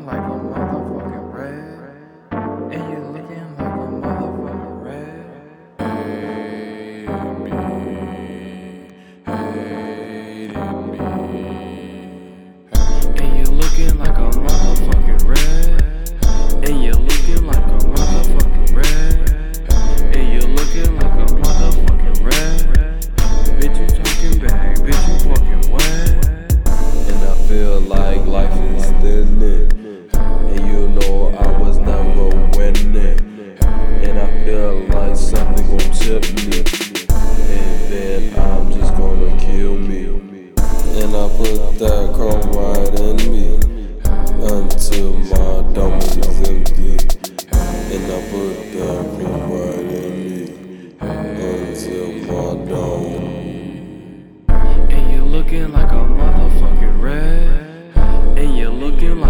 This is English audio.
looking like tip me. And then I'm just gonna kill me. And I put that chrome right in me until my dome is empty. And I put that chrome right in me until my dome. And you're looking like a motherfucking red. And you're looking like